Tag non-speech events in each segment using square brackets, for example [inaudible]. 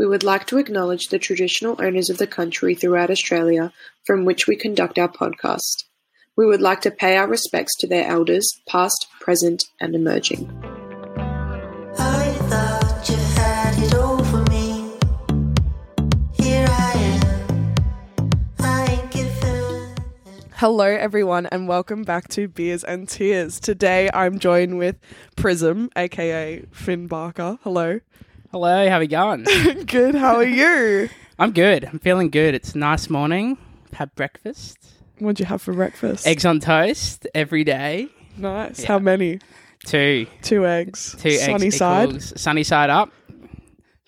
We would like to acknowledge the traditional owners of the country throughout Australia from which we conduct our podcast. We would like to pay our respects to their elders, past, present, and emerging. I thought you had it all for me. Here I am. I ain't given. Hello, everyone, and welcome back to Beers and Tears. Today I'm joined with Prism, aka Finn Barker. Hello. Hello, how we going? [laughs] Good, how are you? [laughs] I'm good. I'm feeling good. It's a nice morning. Had breakfast. What'd you have for breakfast? Eggs on toast every day. Nice. Yeah. How many? Two. Two eggs. Two Sunny eggs side. sunny side up.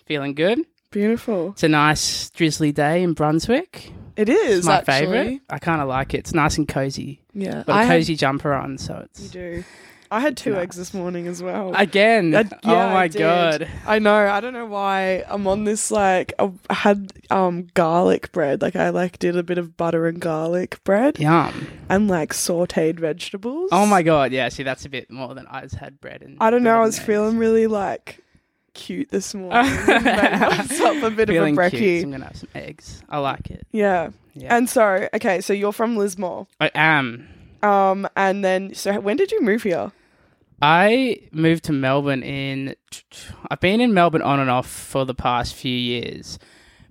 Feeling good. Beautiful. It's a nice drizzly day in Brunswick. It is It's my actually. favourite. I kind of like it. It's nice and cozy. Yeah. Got a I cozy jumper on, so it's you do. I had two eggs this morning as well. again. I- oh yeah, I my did. god. I know. I don't know why I'm on this. Like, I had um garlic bread. Like, I like did a bit of butter and garlic bread Yum. and like sautéed vegetables. Oh my god. Yeah. See, that's a bit more than I just had bread and. I don't know. I was eggs. feeling really like cute this morning. [laughs] Myself a bit Feeling of a cute, brekkie. so I'm gonna have some eggs. I like it. Yeah. Yeah. And so, okay, so you're from Lismore. I am. Um, and then so when did you move here? I moved to Melbourne in. I've been in Melbourne on and off for the past few years,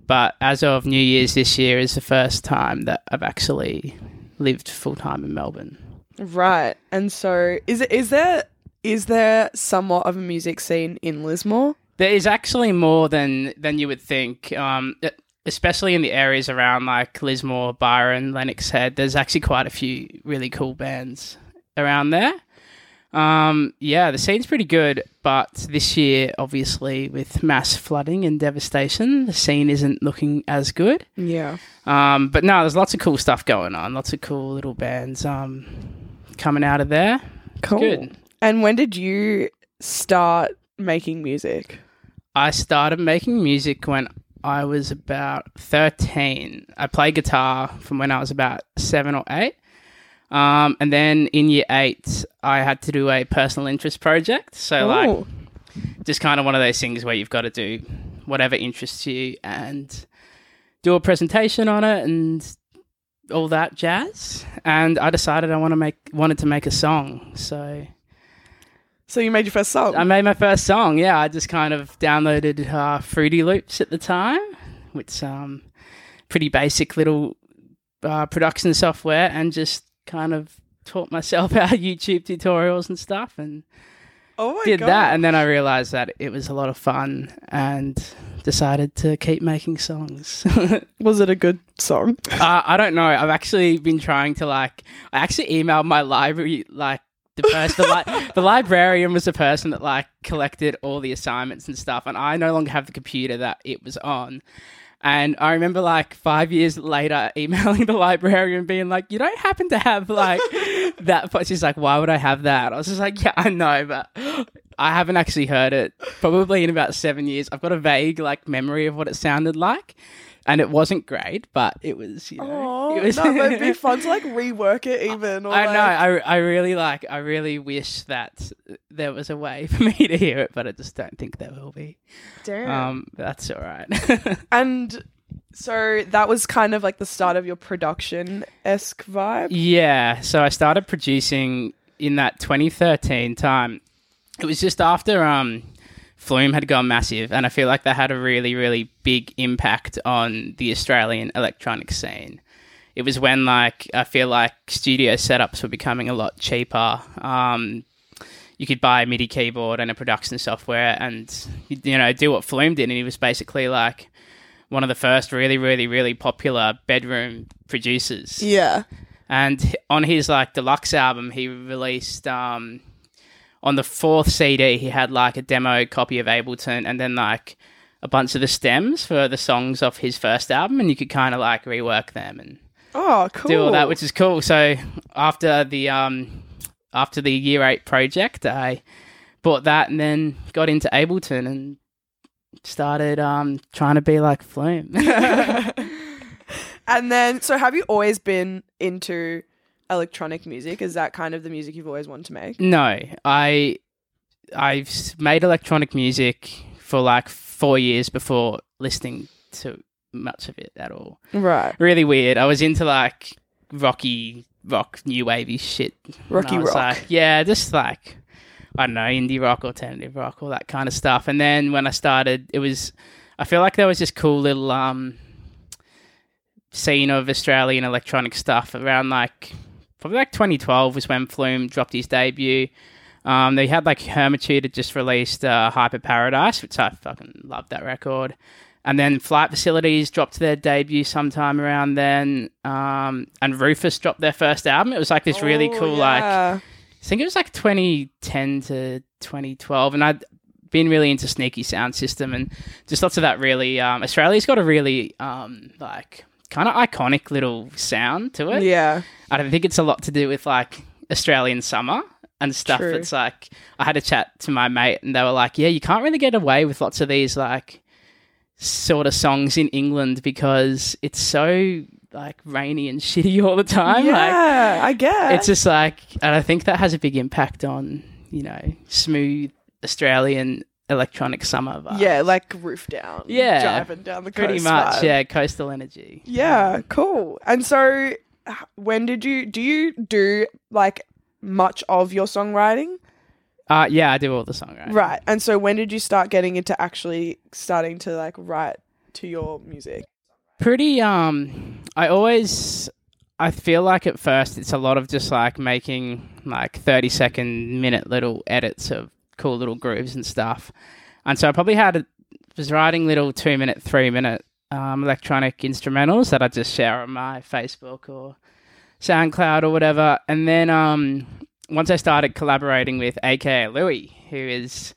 but as of New Year's this year is the first time that I've actually lived full time in Melbourne. Right. And so is it is there is there somewhat of a music scene in Lismore? There is actually more than than you would think, um, especially in the areas around like Lismore, Byron, Lennox Head. There's actually quite a few really cool bands around there. Um, yeah, the scene's pretty good, but this year, obviously, with mass flooding and devastation, the scene isn't looking as good. Yeah. Um, but no, there's lots of cool stuff going on. Lots of cool little bands um, coming out of there. Cool. good. And when did you start making music? I started making music when I was about 13. I played guitar from when I was about seven or eight. Um, and then in year eight, I had to do a personal interest project. So, like, Oh. just kind of one of those things where you've got to do whatever interests you and do a presentation on it and all that jazz. And I decided I want to make wanted to make a song. So So you made your first song. I made my first song. Yeah, I just kind of downloaded uh, Fruity Loops at the time, which um pretty basic little uh, production software, and just kind of taught myself [laughs] out YouTube tutorials and stuff, and oh did god. that. And then I realized that it was a lot of fun, and decided to keep making songs. [laughs] Was it a good song? Uh, I don't know. I've actually been trying to like. I actually emailed my library like the first the, li- the librarian was the person that like collected all the assignments and stuff, and I no longer have the computer that it was on. And I remember like five years later [laughs] emailing the librarian being like, You don't happen to have like [laughs] that but she's like, Why would I have that? I was just like, Yeah, I know, but I haven't actually heard it probably in about seven years. I've got a vague like memory of what it sounded like. And it wasn't great, but it was, you know, Oh, it was no, it'd be [laughs] fun to like rework it even. Or I like, know. I, I really like. I really wish that there was a way [laughs] for me to hear it, but I just don't think there will be. Damn. Um, that's all right. [laughs] And so that was kind of like the start of your production esque vibe. yeah. So I started producing in that 2013 time. It was just after um, Flume had gone massive, and I feel like that had a really, really big impact on the Australian electronic scene. It was when, like, I feel like studio setups were becoming a lot cheaper. Um, you could buy a MIDI keyboard and a production software, and you, you know do what Flume did, and he was basically like one of the first really, really, really popular bedroom producers. Yeah. And on his like deluxe album, he released um, on the fourth CD, he had like a demo copy of Ableton, and then like a bunch of the stems for the songs off his first album, and you could kind of like rework them and Oh, cool. do all that, which is cool. So after the um, after the year eight project, I bought that and then got into Ableton and started um, trying to be like Flume. [laughs] and then, so have you always been into electronic music? Is that kind of the music you've always wanted to make? No, I I've made electronic music for like four years before listening to much of it at all. Right. Really weird. I was into like rocky rock, new wavy shit. Rocky rock. like- yeah, just like I don't know, indie rock, alternative rock, all that kind of stuff. And then when I started, it was I feel like there was this cool little um scene of Australian electronic stuff around like probably like 2012 was when Flume dropped his debut. Um, they had like Hermitude had just released uh, Hyper Paradise, which I fucking loved that record. And then Flight Facilities dropped their debut sometime around then. Um, and Rufus dropped their first album. It was like this really Oh, cool, like. I think it was like 2010 to 2012. And I'd been really into Sneaky Sound System and just lots of that really. Um, Australia's got a really, um, like, kind of iconic little sound to it. Yeah. I don't think it's a lot to do with like Australian summer and stuff. True. It's like I had a chat to my mate and they were like, "Yeah, you can't really get away with lots of these like sort of songs in England because it's so like rainy and [laughs] shitty all the time. Like yeah, I guess it's just like, and I think that has a big impact on you know smooth Australian electronic summer yeah, like roof down. Yeah, driving down the coast. pretty much. vibe. Yeah, coastal energy. Yeah, cool. And so, when did you do you do like much of your songwriting? Uh, yeah, I do all the songwriting. Right. And so, when did you start getting into actually starting to like write to your music? pretty um i always i feel like at first it's a lot of just like making like 30 second minute little edits of cool little grooves and stuff. And so i probably had was writing little two minute three minute um, electronic instrumentals that i just share on my facebook or soundcloud or whatever. And then um once i started collaborating with aka louis who is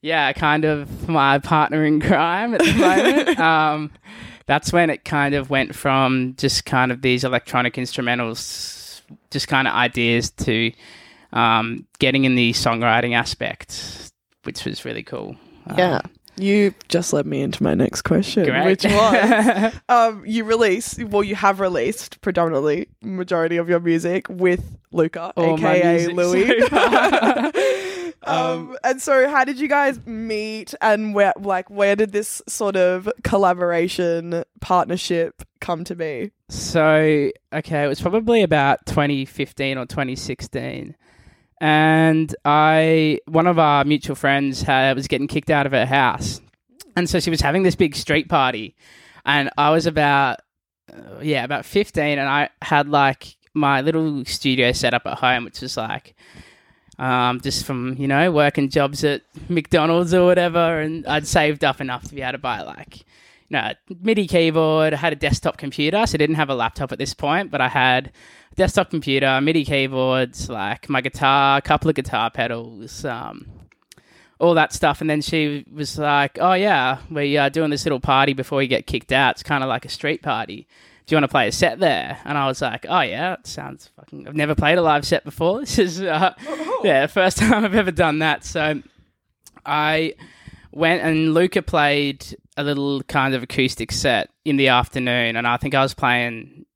yeah kind of my partner in crime at the moment. [laughs] Um that's when it kind of went from just kind of these electronic instrumentals, just kind of ideas to um, getting in the songwriting aspect, which was really cool. Um, You just led me into my next question, great. which was [laughs] um, you release, well, you have released predominantly majority of your music with Luca, All my aka Louis. so far. [laughs] [laughs] um, and so, how did you guys meet, and where, like, where did this sort of collaboration partnership come to be? So, okay, it was probably about 2015 or 2016. And I, one of our mutual friends had, was getting kicked out of her house. And so she was having this big street party. And I was about, uh, yeah, about 15. And I had like my little studio set up at home, which was like, um, just from, you know, working jobs at McDonald's or whatever. And I'd saved up enough to be able to buy like, no MIDI keyboard. I had a desktop computer, so I didn't have a laptop at this point, but I had a desktop computer, MIDI keyboards, like my guitar, a couple of guitar pedals, um, all that stuff. And then she was like, "Oh yeah, we are doing this little party before you get kicked out. It's kind of like a street party. Do you want to play a set there?" And I was like, "Oh yeah, that sounds fucking. I've never played a live set before. [laughs] This is uh, yeah, the first [laughs] time I've ever done that." So I went and Luca played a little kind of acoustic set in the afternoon, and I think I was playing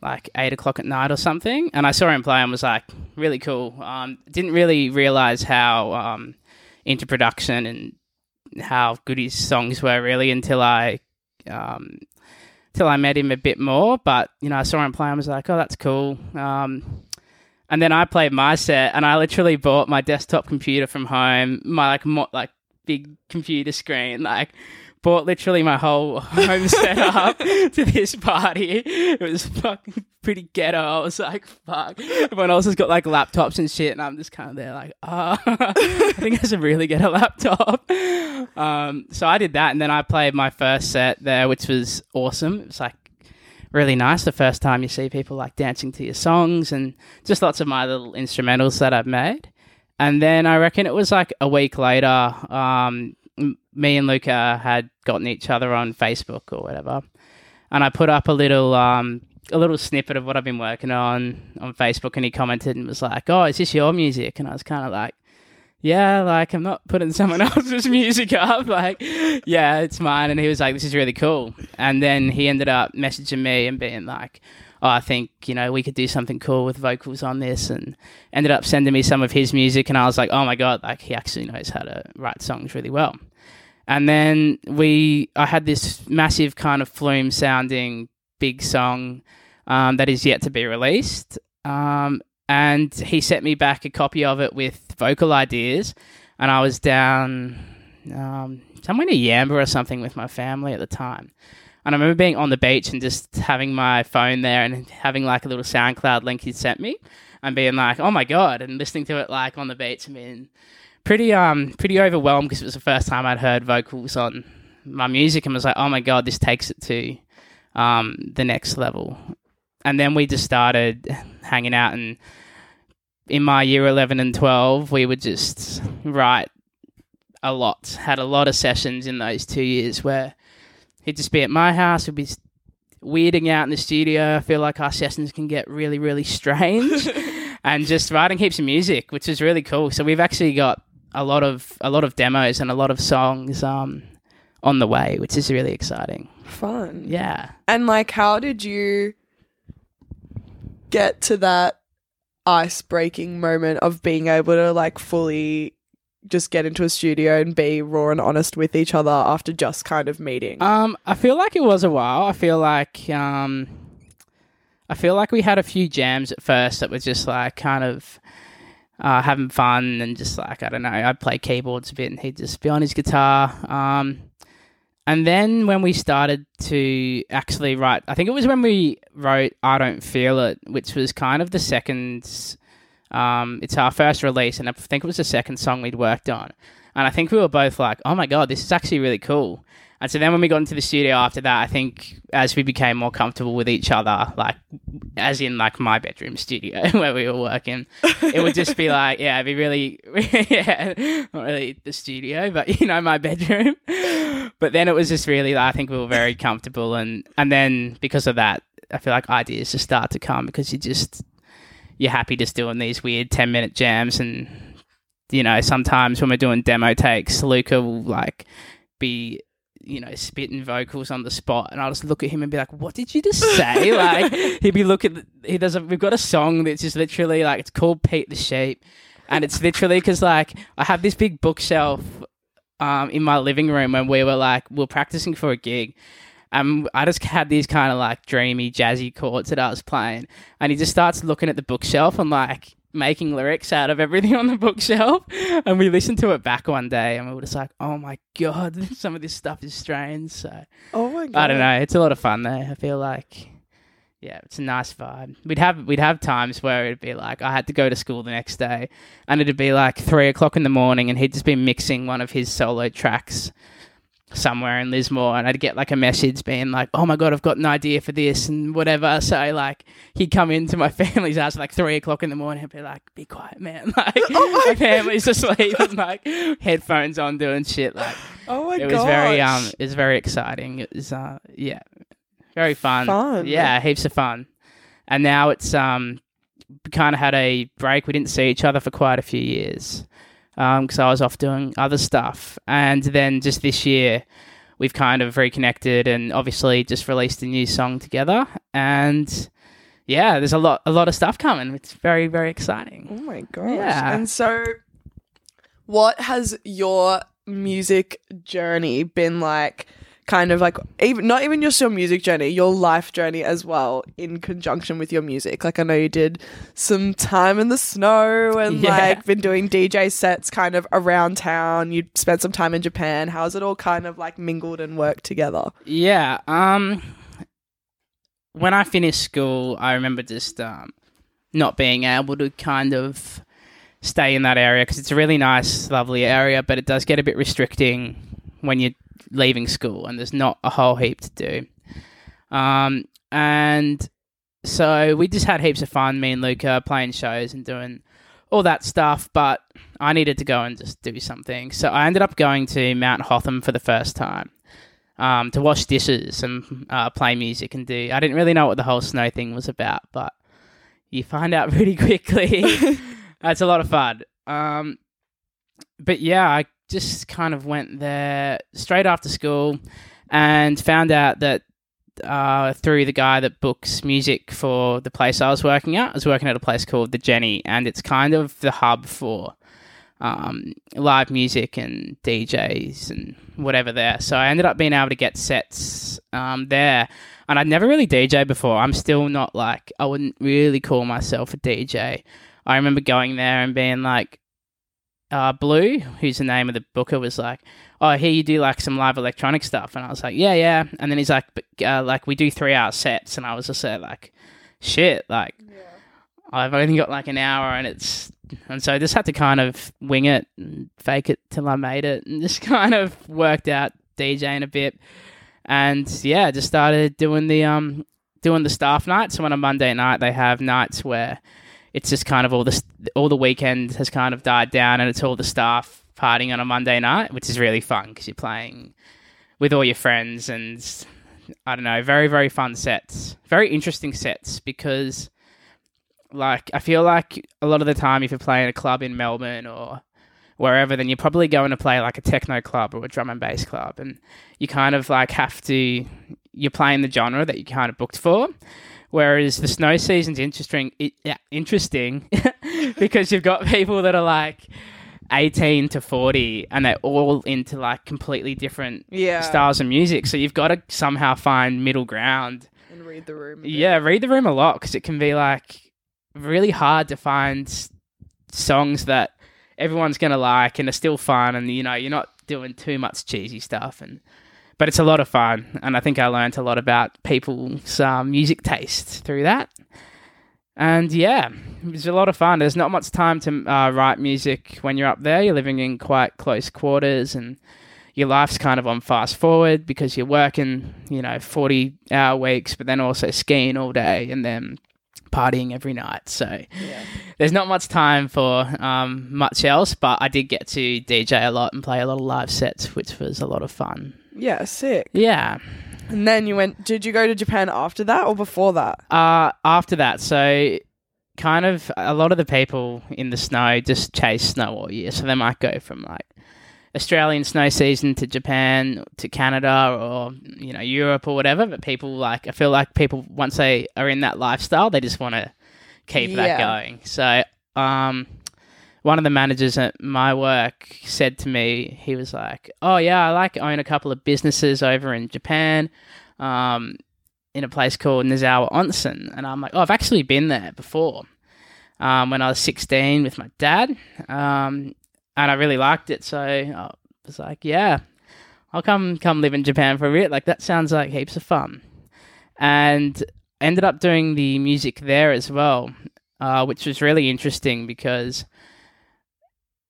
like eight o'clock at night or something. And I saw him play and was like, really cool. Um, didn't really realize how um, into production and how good his songs were really until I. Um, Till I met him a bit more, but you know, I saw him play and was like, "Oh, that's cool." Um, and then I played my set, and I literally bought my desktop computer from home, my like mo- like big computer screen, like bought literally my whole [laughs] home setup to this party. It was fucking pretty ghetto. I was like, fuck. Everyone else has got like laptops and shit, and I'm just kind of there like, ah, [laughs] I think I should really get a laptop. Um, so I did that, and then I played my first set there, which was awesome. It was like really nice the first time you see people like dancing to your songs and just lots of my little instrumentals that I've made. And then I reckon it was like a week later, um, me and Luca had gotten each other on Facebook or whatever, and I put up a little um, a little snippet of what I've been working on on Facebook, and he commented and was like, "Oh, is this your music?" And I was kind of like. Yeah, like I'm not putting [laughs] someone else's music up. Like, yeah, it's mine. And he was like, "This is really cool." And then he ended up messaging me and being like, "Oh, I think you know we could do something cool with vocals on this." And ended up sending me some of his music, and I was like, "Oh my god!" Like he actually knows how to write songs really well. And then we, I had this massive kind of flume sounding big song um, that is yet to be released. Um, and he sent me back a copy of it with vocal ideas. And I was down um, somewhere near Yamba or something with my family at the time. And I remember being on the beach and just having my phone there and having like a little SoundCloud link he sent me and being like, oh my God, and listening to it like on the beach and being pretty um pretty overwhelmed because it was the first time I'd heard vocals on my music and was like, oh my God, this takes it to um the next level. And then we just started hanging out and in my year 11 and 12, we would just write a lot, had a lot of sessions in those two years where he'd just be at my house, we'd be weirding out in the studio. I feel like our sessions can get really, really strange, [laughs] and just writing heaps of music, which is really cool. So we've actually got a lot of a lot of demos and a lot of songs um, on the way, which is really exciting. Fun. Yeah. And like, how did you get to that ice breaking moment of being able to like fully just get into a studio and be raw and honest with each other after just kind of meeting? Um, I feel like it was a while. I feel like um, I feel like we had a few jams at first that were just like kind of uh, having fun and just like I don't know. I'd play keyboards a bit and he'd just be on his guitar. Um, and then when we started to actually write, I think it was when we wrote "I Don't Feel It," which was kind of the second. Um, it's our first release, and I think it was the second song we'd worked on. And I think we were both like, "Oh my god, this is actually really cool." And so then when we got into the studio after that, I think as we became more comfortable with each other, like as in like my bedroom studio [laughs] where we were working, it would just be [laughs] like, yeah, it'd be really, [laughs] yeah, not really the studio, but you know, my bedroom. But then it was just really, like, I think we were very comfortable, and and then because of that, I feel like ideas just start to come because you just you're happy just doing these weird ten minute jams, and you know, sometimes when we're doing demo takes, Luca will like be you know, spitting vocals on the spot, and I'll just look at him and be like, "What did you just say?" [laughs] like he'd be looking. He does. A, we've got a song that's just literally like it's called Pete the Sheep, and it's literally because like I have this big bookshelf um in my living room when we were like we are practicing for a gig. Um, I just had these kind of like dreamy, jazzy chords that I was playing, and he just starts looking at the bookshelf and like making lyrics out of everything [laughs] on the bookshelf. And we listened to it back one day, and we were just like, "Oh my god, [laughs] some of this stuff is strange." So oh my god! I don't know. It's a lot of fun though. I feel like, yeah, it's a nice vibe. We'd have we'd have times where it'd be like I had to go to school the next day, and it'd be like three o'clock in the morning, and he'd just be mixing one of his solo tracks somewhere in Lismore, and I'd get like a message being like, "Oh my god, I've got an idea for this," and whatever. So like, he'd come into my [laughs] family's house at like three o'clock in the morning and be like, "Be quiet, man!" [laughs] Like, [laughs] my family's asleep and like headphones on doing shit. Like, Oh my it god! was very um it was very exciting it was uh yeah very fun Fun. yeah heaps of fun and now it's um we kind of had a break we didn't see each other for quite a few years um because i was off doing other stuff. And then just this year we've kind of reconnected and obviously just released a new song together. And yeah there's a lot a lot of stuff coming. It's very very exciting. Oh my gosh. Yeah. And so what has your music journey been like kind of like even not even just your music journey, your life journey as well in conjunction with your music. Like I know you did some time in the snow and Yeah. like been doing DJ sets kind of around town. You spent some time in Japan. How's it all kind of like mingled and worked together? Yeah. Um, when I finished school, I remember just um, not being able to kind of stay in that area because it's a really nice, lovely area, but it does get a bit restricting when you're leaving school and there's not a whole heap to do. Um, and so we just had heaps of fun, me and Luca, playing shows and doing all that stuff, but I needed to go and just do something. So I ended up going to Mount Hotham for the first time um, to wash dishes and uh, play music and do. I didn't really know what the whole snow thing was about, but you find out [laughs] pretty quickly. [laughs] It's a lot of fun. Um, but yeah, I just kind of went there straight after school and found out that uh, through the guy that books music for the place I was working at, I was working at a place called the Jenny, and it's kind of the hub for um, live music and DJs and whatever there. So I ended up being able to get sets um, there. And I'd never really DJ before. I'm still not like, I wouldn't really call myself a DJ. I remember going there and being like, uh, Blue, who's the name of the booker, was like, "Oh, here you do like some live electronic stuff," and I was like, "Yeah, yeah." And then he's like, uh, "Like we do three hour sets," and I was just there like, "Shit!" Like I've only got like an hour, and it's and so I just had to kind of wing it and fake it till I made it, and [laughs] just kind of worked out DJing a bit, and yeah, just started doing the um doing the staff nights. So on a Monday night, they have nights where it's just kind of all the all the weekend has kind of died down, and it's all the staff partying on a Monday night, which is really fun because you're playing with all your friends, and I don't know, very very fun sets, very interesting sets because like I feel like a lot of the time if you're playing a club in Melbourne or wherever, then you're probably going to play like a techno club or a drum and bass club, and you kind of like have to you're playing the genre that you kind of booked for. Whereas the snow season's interesting, it, yeah, interesting [laughs] because you've got people that are like 18 to 40 and they're all into like completely different Yeah. styles of music. So you've got to somehow find middle ground. And read the room. Yeah, read the room a lot because it can be like really hard to find songs that everyone's gonna like and are still fun, and you know you're not doing too much cheesy stuff, and but it's a lot of fun, and I think I learned a lot about people's um, music taste through that. And yeah, it was a lot of fun. There's not much time to uh, write music when you're up there. You're living in quite close quarters, and your life's kind of on fast forward because you're working, you know, 40 hour weeks, but then also skiing all day and then partying every night. So there's not much time for um, much else, but I did get to DJ a lot and play a lot of live sets, which was a lot of fun. Yeah, sick. Yeah. And then you went. Did you go to Japan after that or before that? Uh, after that, so kind of a lot of the people in the snow just chase snow all year. So they might go from like Australian snow season to Japan to Canada or you know Europe or whatever. But people like I feel like people once they are in that lifestyle, they just want to keep Yeah. that going. So um, one of the managers at my work said to me, he was like, "Oh yeah, I like own a couple of businesses over in Japan." Um, in a place called Nozawa Onsen, and I'm like, oh, I've actually been there before um, when I was 16 with my dad, um, and I really liked it. So I was like, yeah, I'll come come live in Japan for a bit. Like that sounds like heaps of fun, and ended up doing the music there as well, uh, which was really interesting because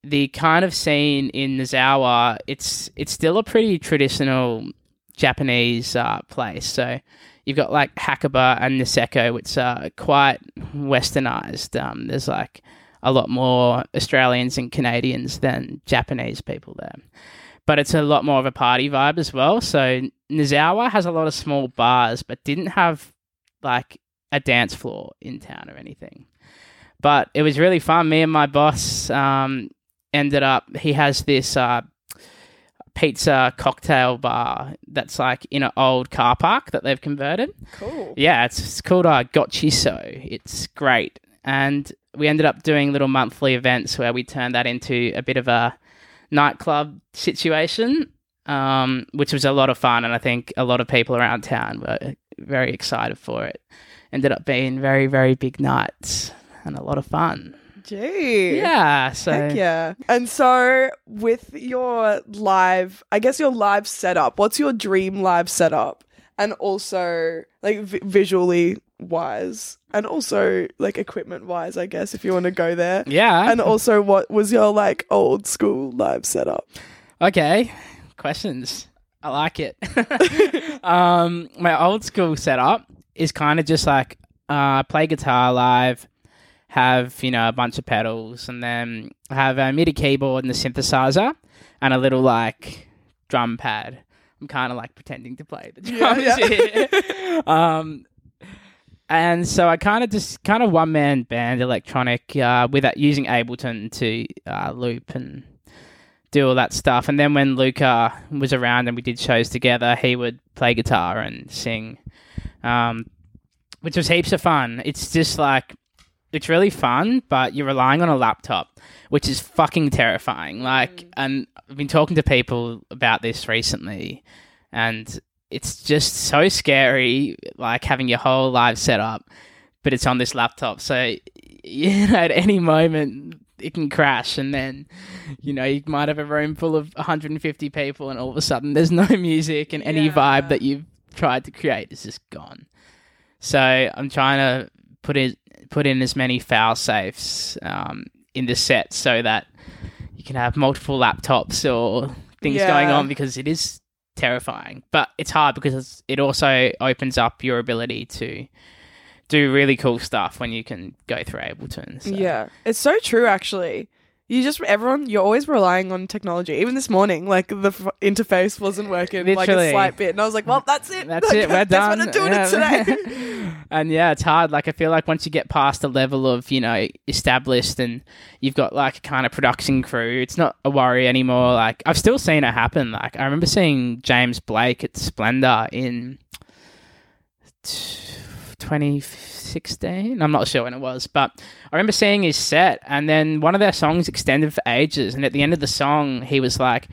the kind of scene in Nozawa, it's it's still a pretty traditional Japanese uh, place. So you've got like Hakuba and Niseko, which are quite westernized. Um, there's like a lot more Australians and Canadians than Japanese people there. But it's a lot more of a party vibe as well. So Nozawa has a lot of small bars, but didn't have like a dance floor in town or anything. But it was really fun. Me and my boss um, ended up. He has this uh, pizza cocktail bar that's like in an old car park that they've converted. Cool. Yeah, it's, it's called uh, Gochiso. It's great. And we ended up doing little monthly events where we turned that into a bit of a nightclub situation, um, which was a lot of fun. And I think a lot of people around town were very excited for it. Ended up being very, very big nights and a lot of fun. Gee. Yeah. So, Heck yeah. And so with your live, I guess your live setup, what's your dream live setup? And also like vi- visually wise and also like equipment wise, I guess, if you want to go there. yeah. And also what was your like old school live setup? Okay, questions. I like it. [laughs] um, my old school setup is kind of just like uh, play guitar live, have you know a bunch of pedals, and then have a MIDI keyboard and a synthesizer, and a little like drum pad. I'm kind of like pretending to play the drums yeah. here. [laughs] um, and so I kind of just kind of one man band electronic uh, with using Ableton to uh, loop and do all that stuff. And then when Luca was around and we did shows together, he would play guitar and sing, um, which was heaps of fun. It's just like it's really fun, but you're relying on a laptop, which is fucking terrifying. Like, Mm. and I've been talking to people about this recently, and it's just so scary, like having your whole live set up, but it's on this laptop. So, [laughs] you know, at any moment it can crash, and then, you know, you might have a room full of 150 people, and all of a sudden there's no [laughs] music, and any Yeah. vibe that you've tried to create is just gone. So I'm trying to put in put in as many fail safes um, in the set so that you can have multiple laptops or things going on because it is terrifying. But it's hard because it also opens up your ability to do really cool stuff when you can go through Ableton. So. Yeah, it's so true. Actually, you just everyone you're always relying on technology. Even this morning, like the f- interface wasn't working, like a slight bit, and I was like, "Well, that's it. That's Like, it. We're [laughs] That's done. what I'm doing it today." [laughs] [laughs] and yeah, it's hard. Like I feel like once you get past a level of you know established and you've got like a kind of production crew, it's not a worry anymore. Like I've still seen it happen. Like I remember seeing James Blake at Splendour in. t- 2016 i'm not sure when it was but i remember seeing his set and then one of their songs extended for ages and at the end of the song he was like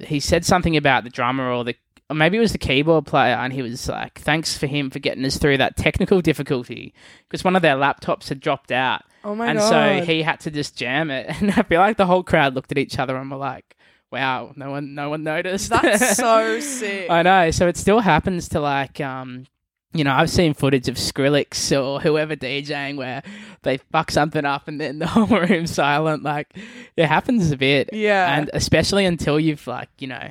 he said something about the drummer or the or maybe it was the keyboard player and he was like thanks for him for getting us through that technical difficulty because one of their laptops had dropped out oh my and god! so he had to just jam it [laughs] and i feel like the whole crowd looked at each other and were like wow no one no one noticed That's so [laughs] sick. i know so it still happens to like um you know, I've seen footage of Skrillex or whoever DJing where they fuck something up and then [laughs] the whole room's silent. Like, it happens a bit yeah, and especially until you've like you know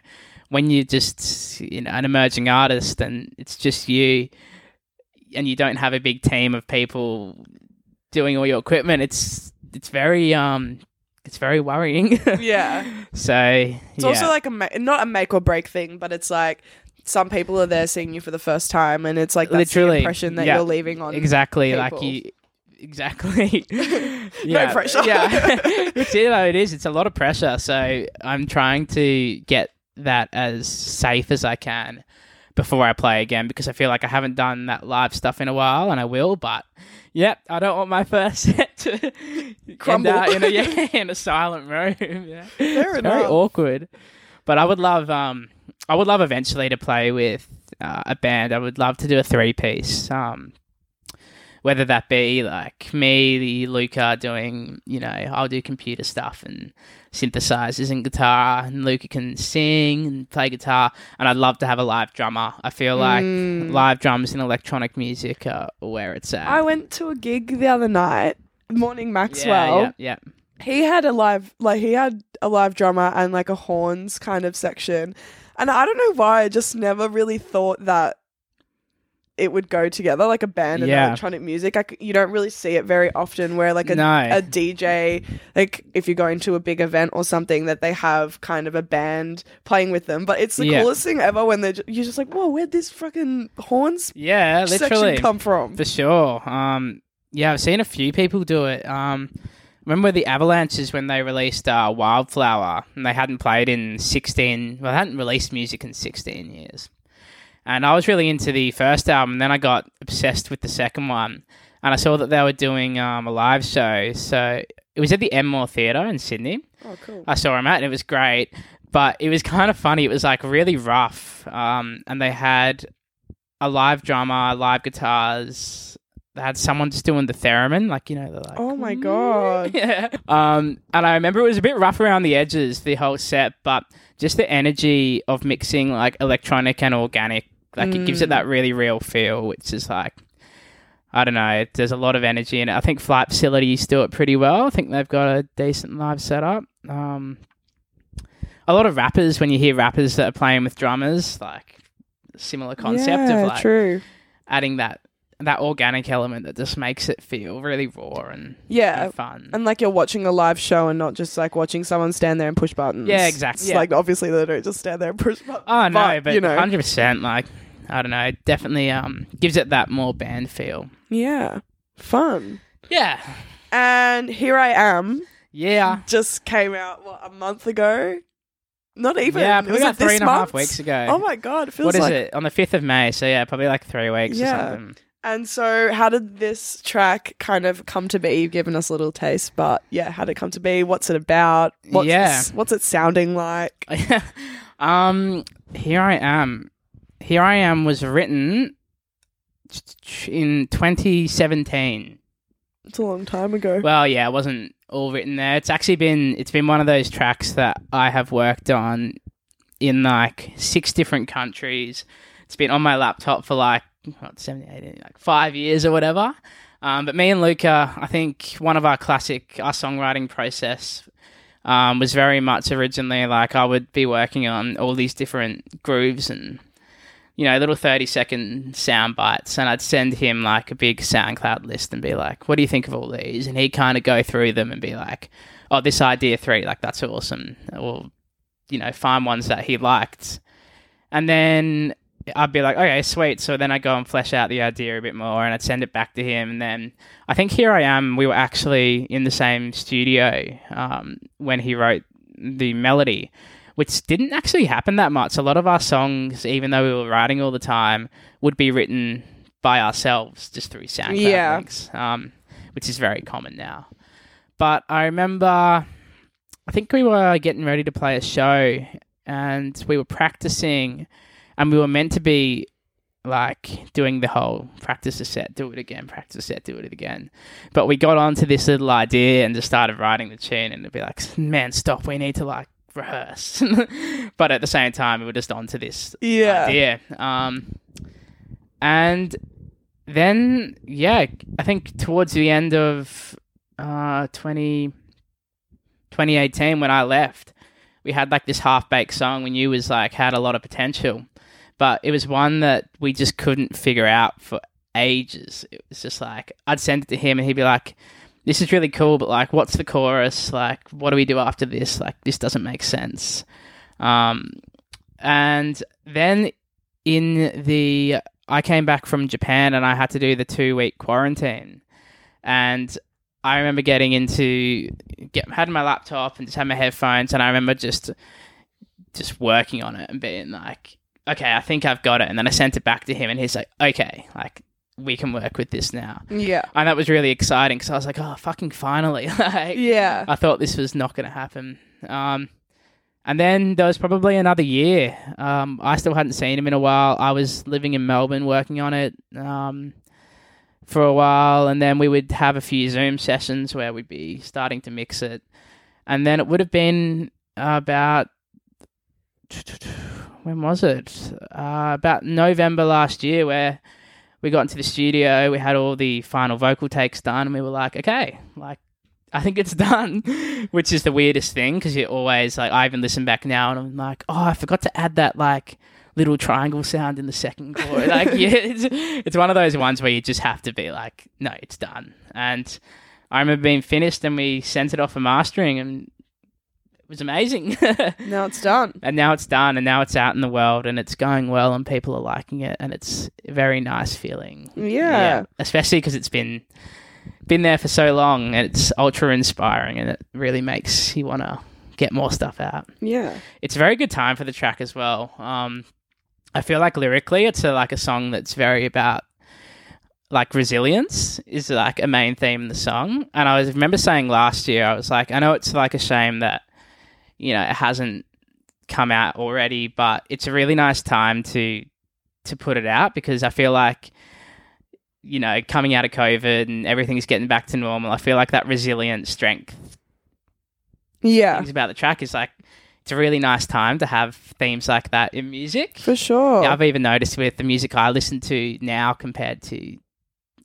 when you're just you know an emerging artist and it's just you and you don't have a big team of people doing all your equipment it's it's very um it's very worrying [laughs] yeah. so It's yeah. also like a ma- not a make or break thing, but it's like some people are there seeing you for the first time, and it's like that's Literally, the impression that yeah. you're leaving on. exactly like you exactly [laughs] [laughs] No pressure. yeah [laughs] it's you know it is it's a lot of pressure so i'm trying to get that as safe as i can before i play again because i feel like i haven't done that live stuff in a while and i will but yep i don't want my first set to Crumble. end out in a, yeah, in a silent room yeah. Fair it's very awkward but i would love um i would love eventually to play with uh, a band i would love to do a three piece um whether that be like me, the Luca doing, you know, I'll do computer stuff and synthesizers and guitar, and Luca can sing and play guitar, and I'd love to have a live drummer. I feel like Mm. live drums in electronic music are where it's at. I went to a gig the other night. Morning yeah, Maxwell. yeah, yeah. he had a live like he had a live drummer and like a horns kind of section and i don't know why i just never really thought that it would go together like a band and Yeah. electronic music like you don't really see it very often where like a, No. a dj like if you're going to a big event or something that they have kind of a band playing with them but it's the Yeah. coolest thing ever when they're ju- you're just like whoa where'd this fucking horns Yeah, literally. section come from For sure. Um, yeah, I've seen a few people do it. Um, remember the Avalanches when they released uh, Wildflower and they hadn't played in 16, well, they hadn't released music in 16 years. And I was really into the first album, and then I got obsessed with the second one. And I saw that they were doing um, a live show. So it was at the Enmore Theatre in Sydney. oh cool I saw them at, and it was great. But it was kind of funny. It was like really rough. Um, and they had a live drummer, live guitars. Had someone just doing the theremin, like you know, they're like, oh my god yeah. Um, and I remember it was a bit rough around the edges, the whole set, but just the energy of mixing like electronic and organic, like it gives it Mm. that really real feel, which is like. I don't know. There's a lot of energy in it. I think Flight Facilities do it pretty well. I think they've got a decent live setup. Um, a lot of rappers, when you hear rappers that are playing with drummers, like similar concept yeah, of like true adding that that organic element that just makes it feel really raw and, yeah and fun. And like you're watching a live show and not just like watching someone stand there and push buttons. Yeah, exactly. It's Yeah. like obviously they don't just stand there and push buttons. oh no, but you know, hundred percent. Like I don't know, definitely um gives it that more band feel. yeah, fun. Yeah, And here I am. yeah, Just came out what a month ago. Not even. yeah. Probably about three this and a half weeks ago. Oh my god! It feels what is like it on the fifth of May? So yeah, probably like three weeks Yeah. or something. And so, how did this track kind of come to be? You've given us a little taste, but yeah, how did it come to be? What's it about? What's Yeah. this- what's it sounding like? [laughs] um, here I am. Here I am was written in 2017. It's a long time ago. Well, yeah, it wasn't all written there. It's actually been it's been one of those tracks that I have worked on in like six different countries. It's been on my laptop for like what, 70, 80, like five years or whatever. Um, but me and Luca, I think one of our classic our songwriting process um, was very much originally like I would be working on all these different grooves and you know little 30 second sound bites. And I'd send him like a big SoundCloud list and be like what do you think of all these? And he'd kind of go through them and be like oh this idea 3 like that's awesome. Or you know find ones that he liked. And then I'd be like, okay, sweet. So then I go and flesh out the idea a bit more, and I'd send it back to him. And then I think here I am. We were actually in the same studio um, when he wrote the melody, which didn't actually happen that much. A lot of our songs, even though we were writing all the time, would be written by ourselves just through SoundCloud Yeah. links, um, which is very common now. But I remember, I think we were getting ready to play a show, and we were practicing and we were meant to be like doing the whole practice a set, do it again, practice a set, do it again. But we got onto this little idea and just started writing the tune, and it'd be like, man, stop, we need to like rehearse. [laughs] but at the same time, we were just onto this Yeah. idea. Um, and then, yeah, I think towards the end of uh, 20, 2018, when I left, we had like this half baked song we knew was like had a lot of potential, but it was one that we just couldn't figure out for ages. It was just like I'd send it to him and he'd be like, "This is really cool, but like, what's the chorus? Like, what do we do after this? Like, this doesn't make sense." Um, and then in the I came back from Japan and I had to do the two week quarantine, and I remember getting into get had my laptop and just had my headphones, and I remember just just working on it and being like, okay, I think I've got it. And then I sent it back to him, and he's like, okay, like we can work with this now. Yeah. And that was really exciting because I was like, oh, fucking finally! [laughs] like, Yeah. I thought this was not going to happen. Um, and then there was probably another year. Um, I still hadn't seen him in a while. I was living in Melbourne working on it um, for a while, and then we would have a few Zoom sessions where we'd be starting to mix it. And then it would have been about when was it? Uh, about November last year, where we got into the studio. We had all the final vocal takes done, and we were like, okay, like I think it's [laughs] done, which is the weirdest thing because you always like I even listen back now and I'm like, oh, I forgot to add that like little triangle sound in the second chord. [laughs] like, yeah, it's, it's one of those ones where you just have to be like, no, it's done. And I remember being finished and we sent it off for mastering and was amazing. [laughs] Now it's done. and now it's done and now it's out in the world and it's going well and people are liking it and it's a very nice feeling. Yeah. especially because it's been been there for so long and it's ultra inspiring and it really makes you want to get more stuff out. Yeah. It's a very good time for the track as well. Um, I feel like lyrically, it's a, like a song that's very about like resilience is like a main theme in the song. And I was remember saying last year, I was like, I know it's like a shame that you know it hasn't come out already, but it's a really nice time to to put it out because I feel like you know coming out of COVID and everything's getting back to normal. I feel like that resilient strength Yeah. things about the track is like it's a really nice time to have themes like that in music. For sure. Yeah, I've even noticed with the music I listen to now compared to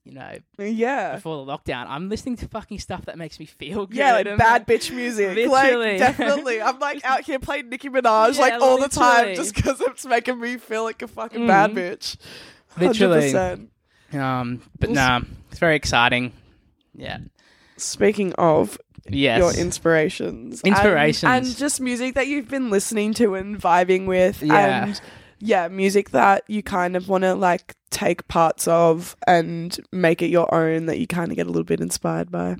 you know Yeah. before the lockdown, I'm listening to fucking stuff that makes me feel good. Yeah, like I'm bad bitch music. Literally. Like, [laughs] definitely. I'm like out here playing Nicki Minaj Yeah, like all the time just because it's making me feel like a fucking bad Mhm. bitch. Literally. 100%. Um, but Well, nah, it's very exciting. Yeah. Speaking of Yes. your inspirations, and- Inspirations. and, just music that you've been listening to and vibing with, Yeah. and yeah, music that you kind of want to like take parts of and make it your own that you kind of get a little bit inspired by.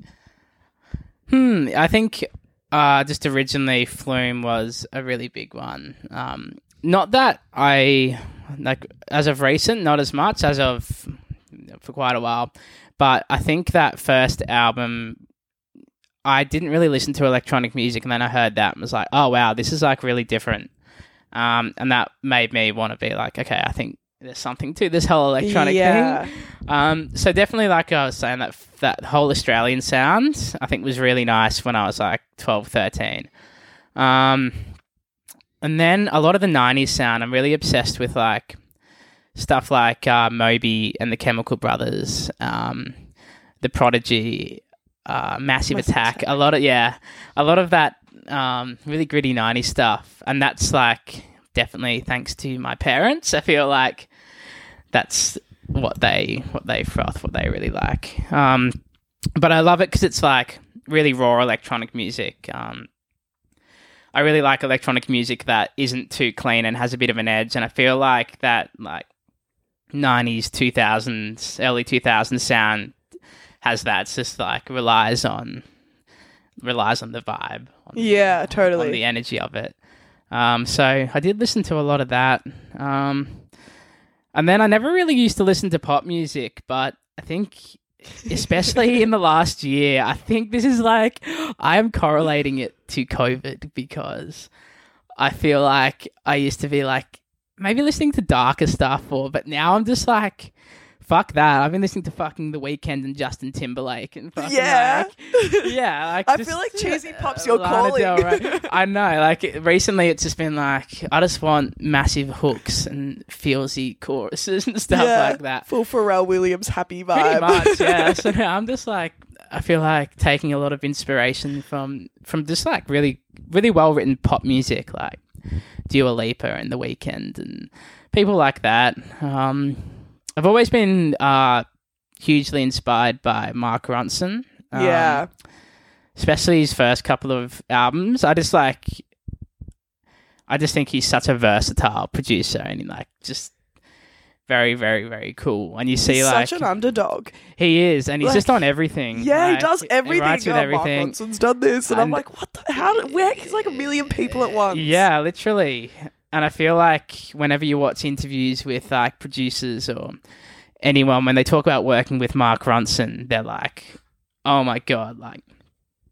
Hmm. I think uh, just originally Flume was a really big one. Um, not that I like as of recent, not as much as of for quite a while. But I think that first album, I didn't really listen to electronic music, and then I heard that and was like, oh wow, this is like really different. Um, and that made me want to be like, okay, I think there's something to this whole electronic Yeah. thing. Um, so definitely, like I was saying, that that whole Australian sound I think was really nice when I was like 12, 13. Um, and then a lot of the '90s sound, I'm really obsessed with like stuff like uh, Moby and the Chemical Brothers, um, the Prodigy, uh, Massive, Massive Attack. Attack. A lot of yeah, a lot of that um, really gritty '90s stuff, and that's like definitely thanks to my parents. I feel like that's what they what they froth, what they really like. Um, but I love it because it's like really raw electronic music. Um, I really like electronic music that isn't too clean and has a bit of an edge, and I feel like that like '90s, 2000s, early 2000s sound has that. It's just like relies on relies on the vibe. On the- Yeah, totally. on the energy of it. Um, so I did listen to a lot of that. Um, and then I never really used to listen to pop music, but I think, [laughs] especially in the last year, I think this is like, I am correlating it to COVID because I feel like I used to be like, maybe listening to darker stuff, or, but now I'm just like, fuck that. I've been listening to fucking The Weeknd and Justin Timberlake and fucking Yeah. like, [laughs] yeah, like I just- feel like cheesy [laughs] pop's your Lana calling. Del Rey. [laughs] I know. Like it- recently, it's just been like I just want massive hooks and feelsy choruses and stuff Yeah, like that. Full Pharrell Williams happy vibe. Pretty much, yeah. So now I'm just like I feel like taking a lot of inspiration from from just like really really well written pop music like Dua Lipa and The Weeknd and people like that. Um, I've always been uh, hugely inspired by Mark Ronson. Um, yeah. especially his first couple of albums. I just like, I just think he's such a versatile producer and he's like just very, very, very cool. And you see He's like such an underdog. he is, and he's Like, just on everything. Yeah, he does everything. writes with oh, everything. Mark Ronson's done this, and, I'm like, what? The, how? Did, where? He's like a million people at once. Yeah, literally. And I feel like whenever you watch interviews with like producers or anyone, when they talk about working with Mark Ronson, they're like, "Oh my god, like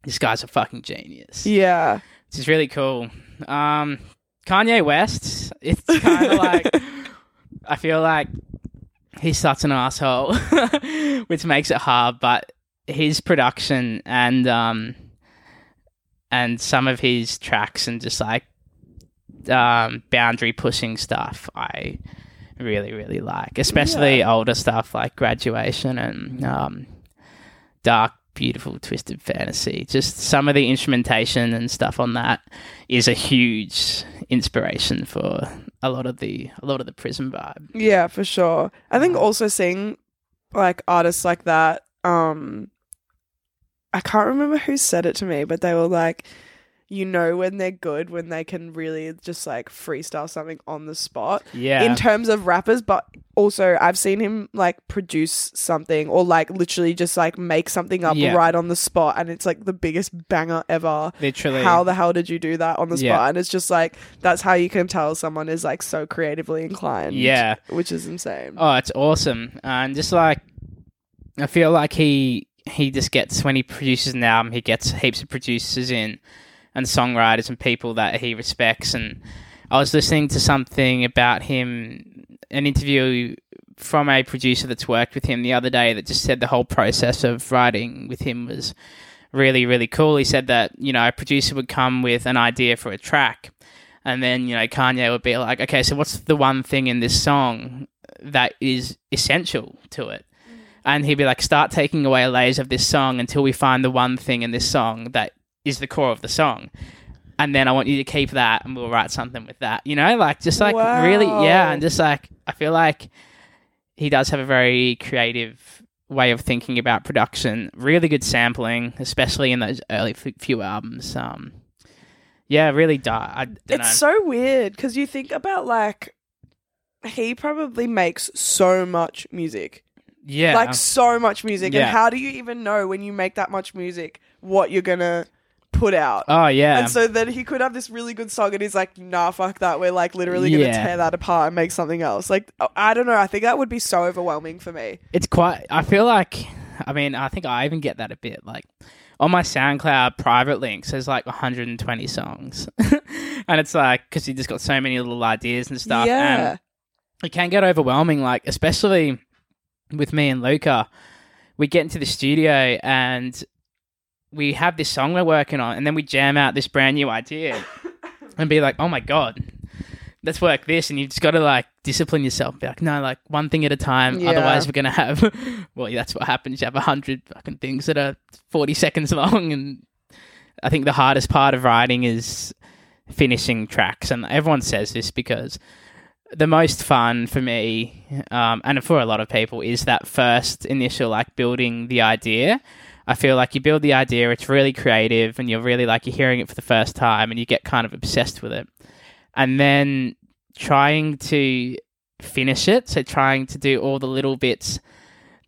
this guy's a fucking genius." Yeah. which is really cool. Um, Kanye West, it's kind of like [laughs] I feel like he's such an asshole, [laughs] which makes it hard. But his production and um, and some of his tracks and just like um, boundary pushing stuff, I really really like, especially older stuff like Graduation and um, Dark beautiful twisted fantasy. Just some of the instrumentation and stuff on that is a huge inspiration for a lot of the a lot of the Prism vibe. Yeah, for sure. I think also seeing like artists like that, um I can't remember who said it to me, but they were like, you know when they're good when they can really just like freestyle something on the spot. yeah In terms of rappers, but also I've seen him like produce something or like literally just like make something up Yeah. right on the spot and it's like the biggest banger ever. literally How the hell did you do that on the spot? Yeah. And it's just like that's how you can tell someone is like so creatively inclined. Yeah. Which is insane. oh it's awesome and just like i feel like he he just gets when he produces an album he gets heaps of producers in and songwriters and people that he respects. And i was listening to something about him an interview from a producer that's worked with him the other day that just said the whole process of writing with him was really really cool. He said that you know a producer would come with an idea for a track and then you know kanye would be like okay so what's the one thing in this song that is essential to it? Mm. And he'd be like start taking away layers of this song until we find the one thing in this song that is the core of the song and then i want you to keep that and we'll write something with that you know like just like really yeah and just like i feel like he does have a very creative way of thinking about production really good sampling especially in those early f- few albums um yeah really don't It's know so weird because you think about like he probably makes so much music. yeah Like so much music. Yeah. And how do you even know when you make that much music what you're gonna put out. Oh yeah. And so then he could have this really good song, and he's like, "Nah, fuck that. We're like literally gonna Yeah. tear that apart and make something else." Like, I- I don't know. I think that would be so overwhelming for me. it's quite i feel like i mean i think i even get that a bit like on my soundcloud private links there's like 120 songs [laughs] and it's like because you just got so many little ideas and stuff yeah, and it can get overwhelming like especially with me and luca we get into the studio and we have this song we're working on and then we jam out this brand new idea and be like oh my god let's work this. And you've just got to like discipline yourself. Be like no like one thing at a time. Yeah. otherwise we're gonna have [laughs] well that's what happens. You have a hundred fucking things that are 40 seconds long. And i think the hardest part of writing is finishing tracks. And everyone says this because the most fun for me um, and for a lot of people is that first initial like building the idea i feel like you build the idea it's really creative and you're really like you're hearing it for the first time and you get kind of obsessed with it and then trying to finish it so trying to do all the little bits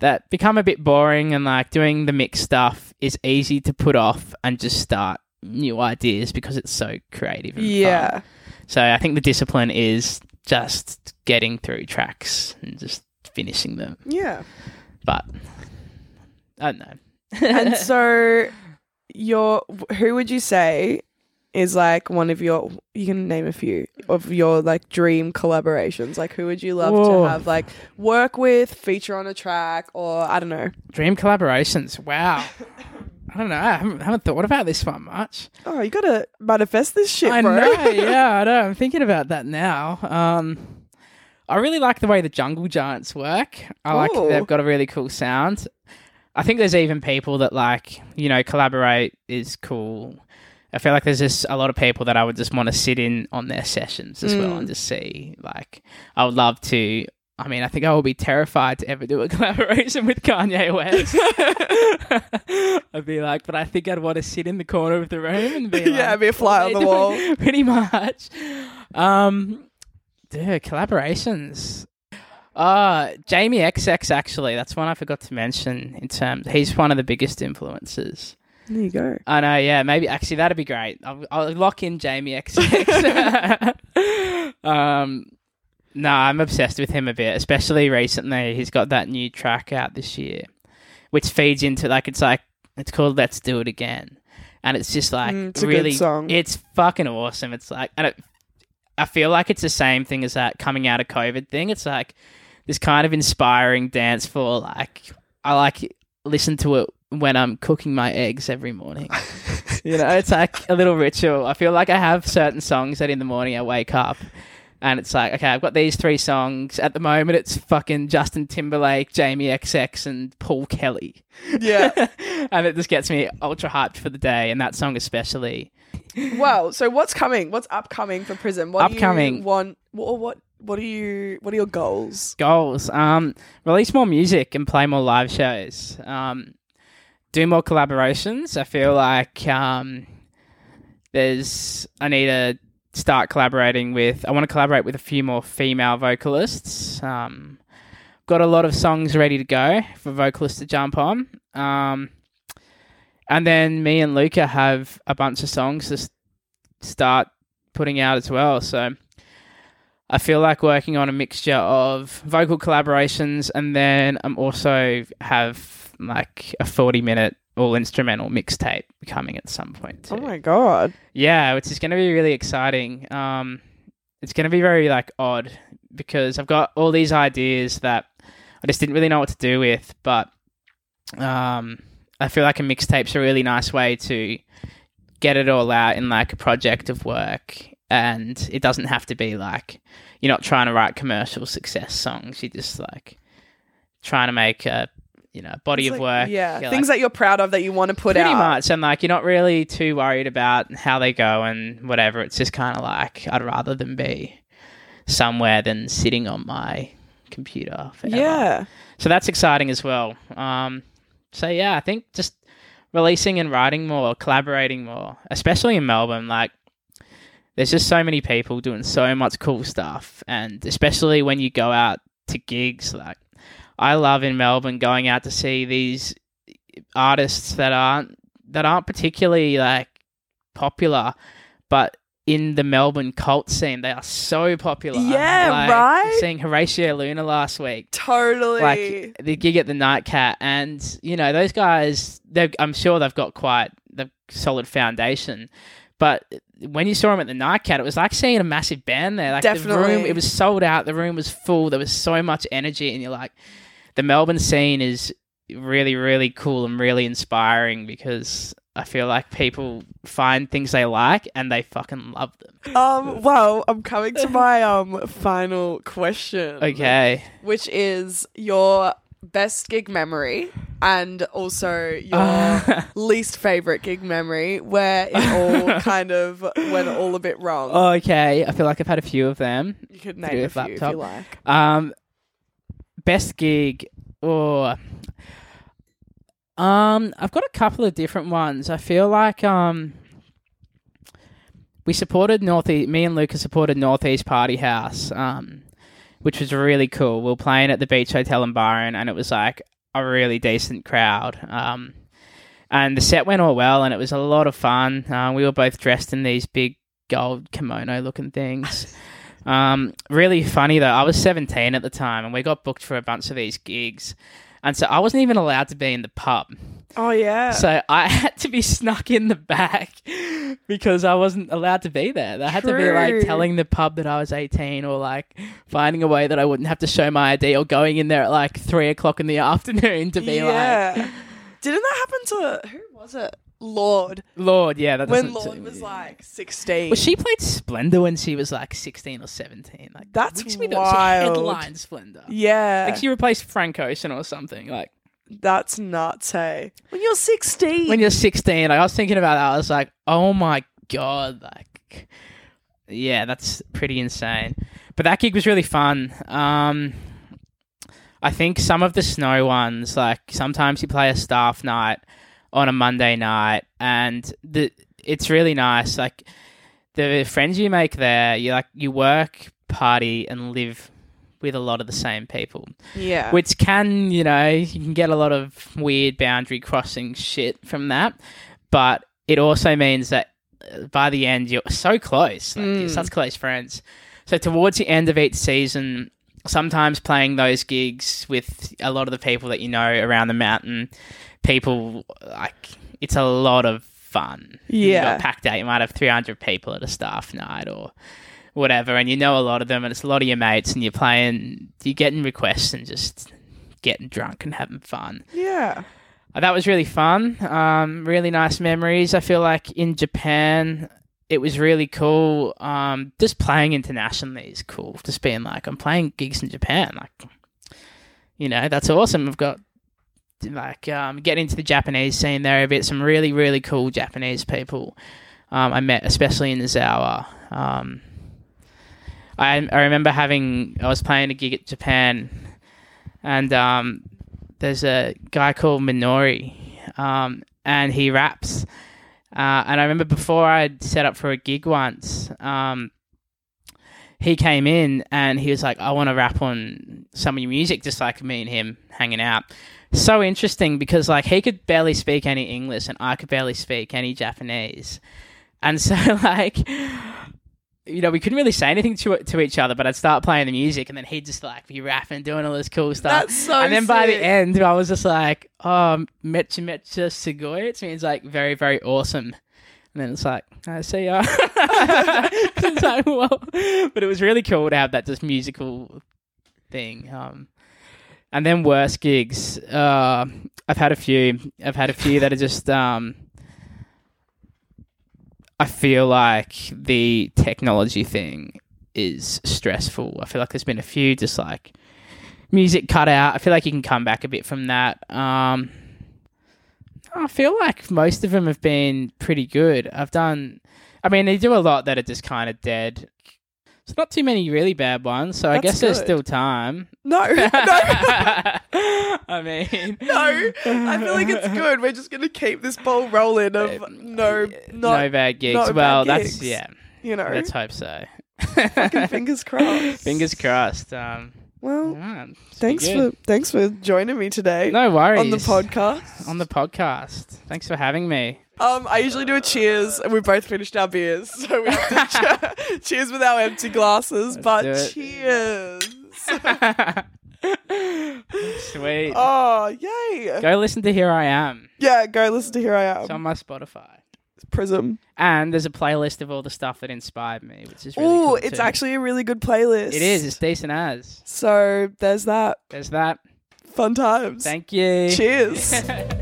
that become a bit boring and like doing the mix stuff is easy to put off and just start new ideas because it's so creative and fun. yeah. So I think the discipline is just getting through tracks and just finishing them. Yeah. But I don't know. And [laughs] so your who would you say is like one of your you can name a few of your like dream collaborations like who would you love Whoa. to have like work with feature on a track or i don't know Dream collaborations. Wow. I don't know. I haven't, haven't thought about this one much. oh you gotta manifest this shit I bro know. [laughs] Yeah, I know. I'm thinking about that now. Um, I really like the way the Jungle Giants work. I like they've got a really cool sound. I think there's even people that like you know collaborate is cool. I feel like there's just a lot of people that I would just want to sit in on their sessions as well Mm. and just see. Like, I would love to. I mean, I think I would be terrified to ever do a [laughs] collaboration with Kanye West. [laughs] I'd be like, but I think I'd want to sit in the corner of the room and be [laughs] like, Yeah, be a fly on the wall." Pretty much. Um, dude, collaborations. Uh, Jamie XX actually, that's one I forgot to mention in terms. He's one of the biggest influences. there you go I know, yeah, maybe actually that'd be great. I'll, I'll lock in Jamie XX. [laughs] [laughs] um, no, I'm obsessed with him a bit, especially recently. He's got that new track out this year, which feeds into like it's like it's called "Let's Do It Again," and it's just like Mm, it's really, song. it's fucking awesome. It's like, and it, I feel like it's the same thing as that coming out of COVID thing. It's like this kind of inspiring dance for like I like listen to it when I'm cooking my eggs every morning. [laughs] you know, it's like a little ritual. I feel like I have certain songs that in the morning I wake up and it's like, okay, I've got these three songs. At the moment, it's fucking Justin Timberlake, Jamie XX, and Paul Kelly. yeah [laughs] and it just gets me ultra hyped for the day, and that song especially. well so what's coming what's upcoming for prism what do Upcoming. you want or what what are you what are your goals Goals. Um, release more music and play more live shows. Um, do more collaborations. I feel like um, there's I need to start collaborating with. I want to collaborate with a few more female vocalists. Um, got a lot of songs ready to go for vocalists to jump on. Um, and then me and Luca have a bunch of songs to start putting out as well. So I feel like working on a mixture of vocal collaborations and then I'm also have like a 40 minute all instrumental mixtape coming at some point too. oh my god Yeah, which is going to be really exciting. Um, it's going to be very like odd because I've got all these ideas that I just didn't really know what to do with, but um, I feel like a mixtape's a really nice way to get it all out in like a project of work, and it doesn't have to be like you're not trying to write commercial success songs. You're just like trying to make a you know body It's of like- work. yeah You're things like, that you're proud of that you want to put Pretty out Pretty much, and like you're not really too worried about how they go and whatever. It's just kind of like I'd rather them be somewhere than sitting on my computer. Forever. yeah So that's exciting as well. Um, so yeah, I think just releasing and writing more, collaborating more, especially in Melbourne. Like, there's just so many people doing so much cool stuff, and especially when you go out to gigs. Like, I love in Melbourne going out to see these artists that aren't that aren't particularly like popular, but in the Melbourne cult scene, they are so popular. Yeah, Like, right? Seeing Horatio Luna last week, Totally. like the gig at the Nightcat, and you know those guys. I'm sure they've got quite the solid foundation, but when you saw him at the Nightcat, it was like seeing a massive band there. Like the room, Definitely. it was sold out. The room was full. There was so much energy, and you're like, the Melbourne scene is really, really cool and really inspiring because. I feel like people find things they like and they fucking love them. [laughs] um, well, I'm coming to my um final question. Okay. Which is your best gig memory and also your Uh. [laughs] least favorite gig memory where it all [laughs] kind of went all a bit wrong. Okay. I feel like I've had a few of them. you could name a few if you like. Um, best gig, or um, I've got a couple of different ones. I feel like um, we supported Northeast. Me and Lucas supported Northeast Party House, um, which was really cool. We were playing at the Beach Hotel in Byron, and it was like a really decent crowd. Um, and the set went all well, and it was a lot of fun. Uh, we were both dressed in these big gold kimono looking things. [laughs] Um, really funny though. I was 17 at the time, and we got booked for a bunch of these gigs, and so I wasn't even allowed to be in the pub. Oh yeah. So I [laughs] had to be snuck in the back because I wasn't allowed to be there. I had to be like telling the pub that I was 18, or like finding a way that I wouldn't have to show my ID, or going in there at like three o'clock in the [laughs] afternoon to be yeah. like, Didn't that happen to who was it? Lorde. Lorde, yeah, that When. Lorde was like 16. Well, she played Splendour when she was like 16 or 17. Like That's makes me know- she wild. headlined Splendour. yeah. Like she replaced Frank Ocean or something. Like That's nuts, hey. When you're 16. when you're 16, like, I was thinking about that. I was like, oh my god, like, yeah, that's pretty insane. But that gig was really fun. Um, I think some of the snow ones, like sometimes you play a staff night on a Monday night, and the it's really nice. Like the friends you make there, you like you work, party, and live with a lot of the same people yeah. which can you know you can get a lot of weird boundary crossing shit from that but it also means that uh, by the end you're so close like you're Mm. such close friends so towards the end of each season sometimes playing those gigs with a lot of the people that you know around the mountain people like it's a lot of fun you Yeah. got packed out you might have 300 people at a staff night or whatever, and you know a lot of them, and it's a lot of your mates, and you're playing, you're getting requests and just getting drunk and having fun. yeah. Uh, That was really fun. Um, really nice memories. I feel like in Japan, it was really cool. Um, just playing internationally is cool. Just being like, I'm playing gigs in Japan. Like, you know, that's awesome. I've got like um, getting into the Japanese scene there a bit. Some really, really cool Japanese people um, I met, especially in Nozawa. Um, I I remember having I was playing a gig at Japan, and um, there's a guy called Minori, um, and he raps. Uh, and I remember before I'd set up for a gig once, um, he came in and he was like, "I want to rap on some of your music," just like me and him hanging out. So interesting because like he could barely speak any English and I could barely speak any Japanese, and so [laughs] like you know, we couldn't really say anything to to each other, but I'd start playing the music, and then he'd just like be rapping, doing all this cool stuff. That's so and then by the end, I was just like, "Oh, mecha mecha sugoi." It means like very very awesome. And then it's like, I see ya. [laughs] it's like, well, but it was really cool to have that just musical thing. Um, and then worst gigs. Uh, I've had a few. I've had a few that are just. Um, I feel like the technology thing is stressful. I feel like there's been a few just like music cut out. I feel like you can come back a bit from that. Um, I feel like most of them have been pretty good. I've done. I mean, they do a lot that are just kind of dead. It's not too many really bad ones, so I That's guess there's good. still time. No, [laughs] no, I mean, no. I feel like it's good. We're just gonna keep this ball rolling of no, not no bad gigs. no bad well, that's gigs. yeah. you know. Let's hope so. Fucking fingers [laughs] crossed. Fingers crossed. Um, Well, Yeah, thanks for thanks for joining me today no worries on the podcast. on the podcast. Thanks for having me. Um, I usually do a cheers, and we both finished our beers, [laughs] so we have to [laughs] cheers with our empty glasses. but do it. cheers! [laughs] Sweet. oh, yay! Go listen to Here I Am. Yeah, go listen to Here I Am. It's on my Spotify. Prism. And there's a playlist of all the stuff that inspired me, which is really Ooh, cool it's too. actually a really good playlist. It is. It's decent as. So there's that. There's that. Fun times. Thank you. Cheers. [laughs]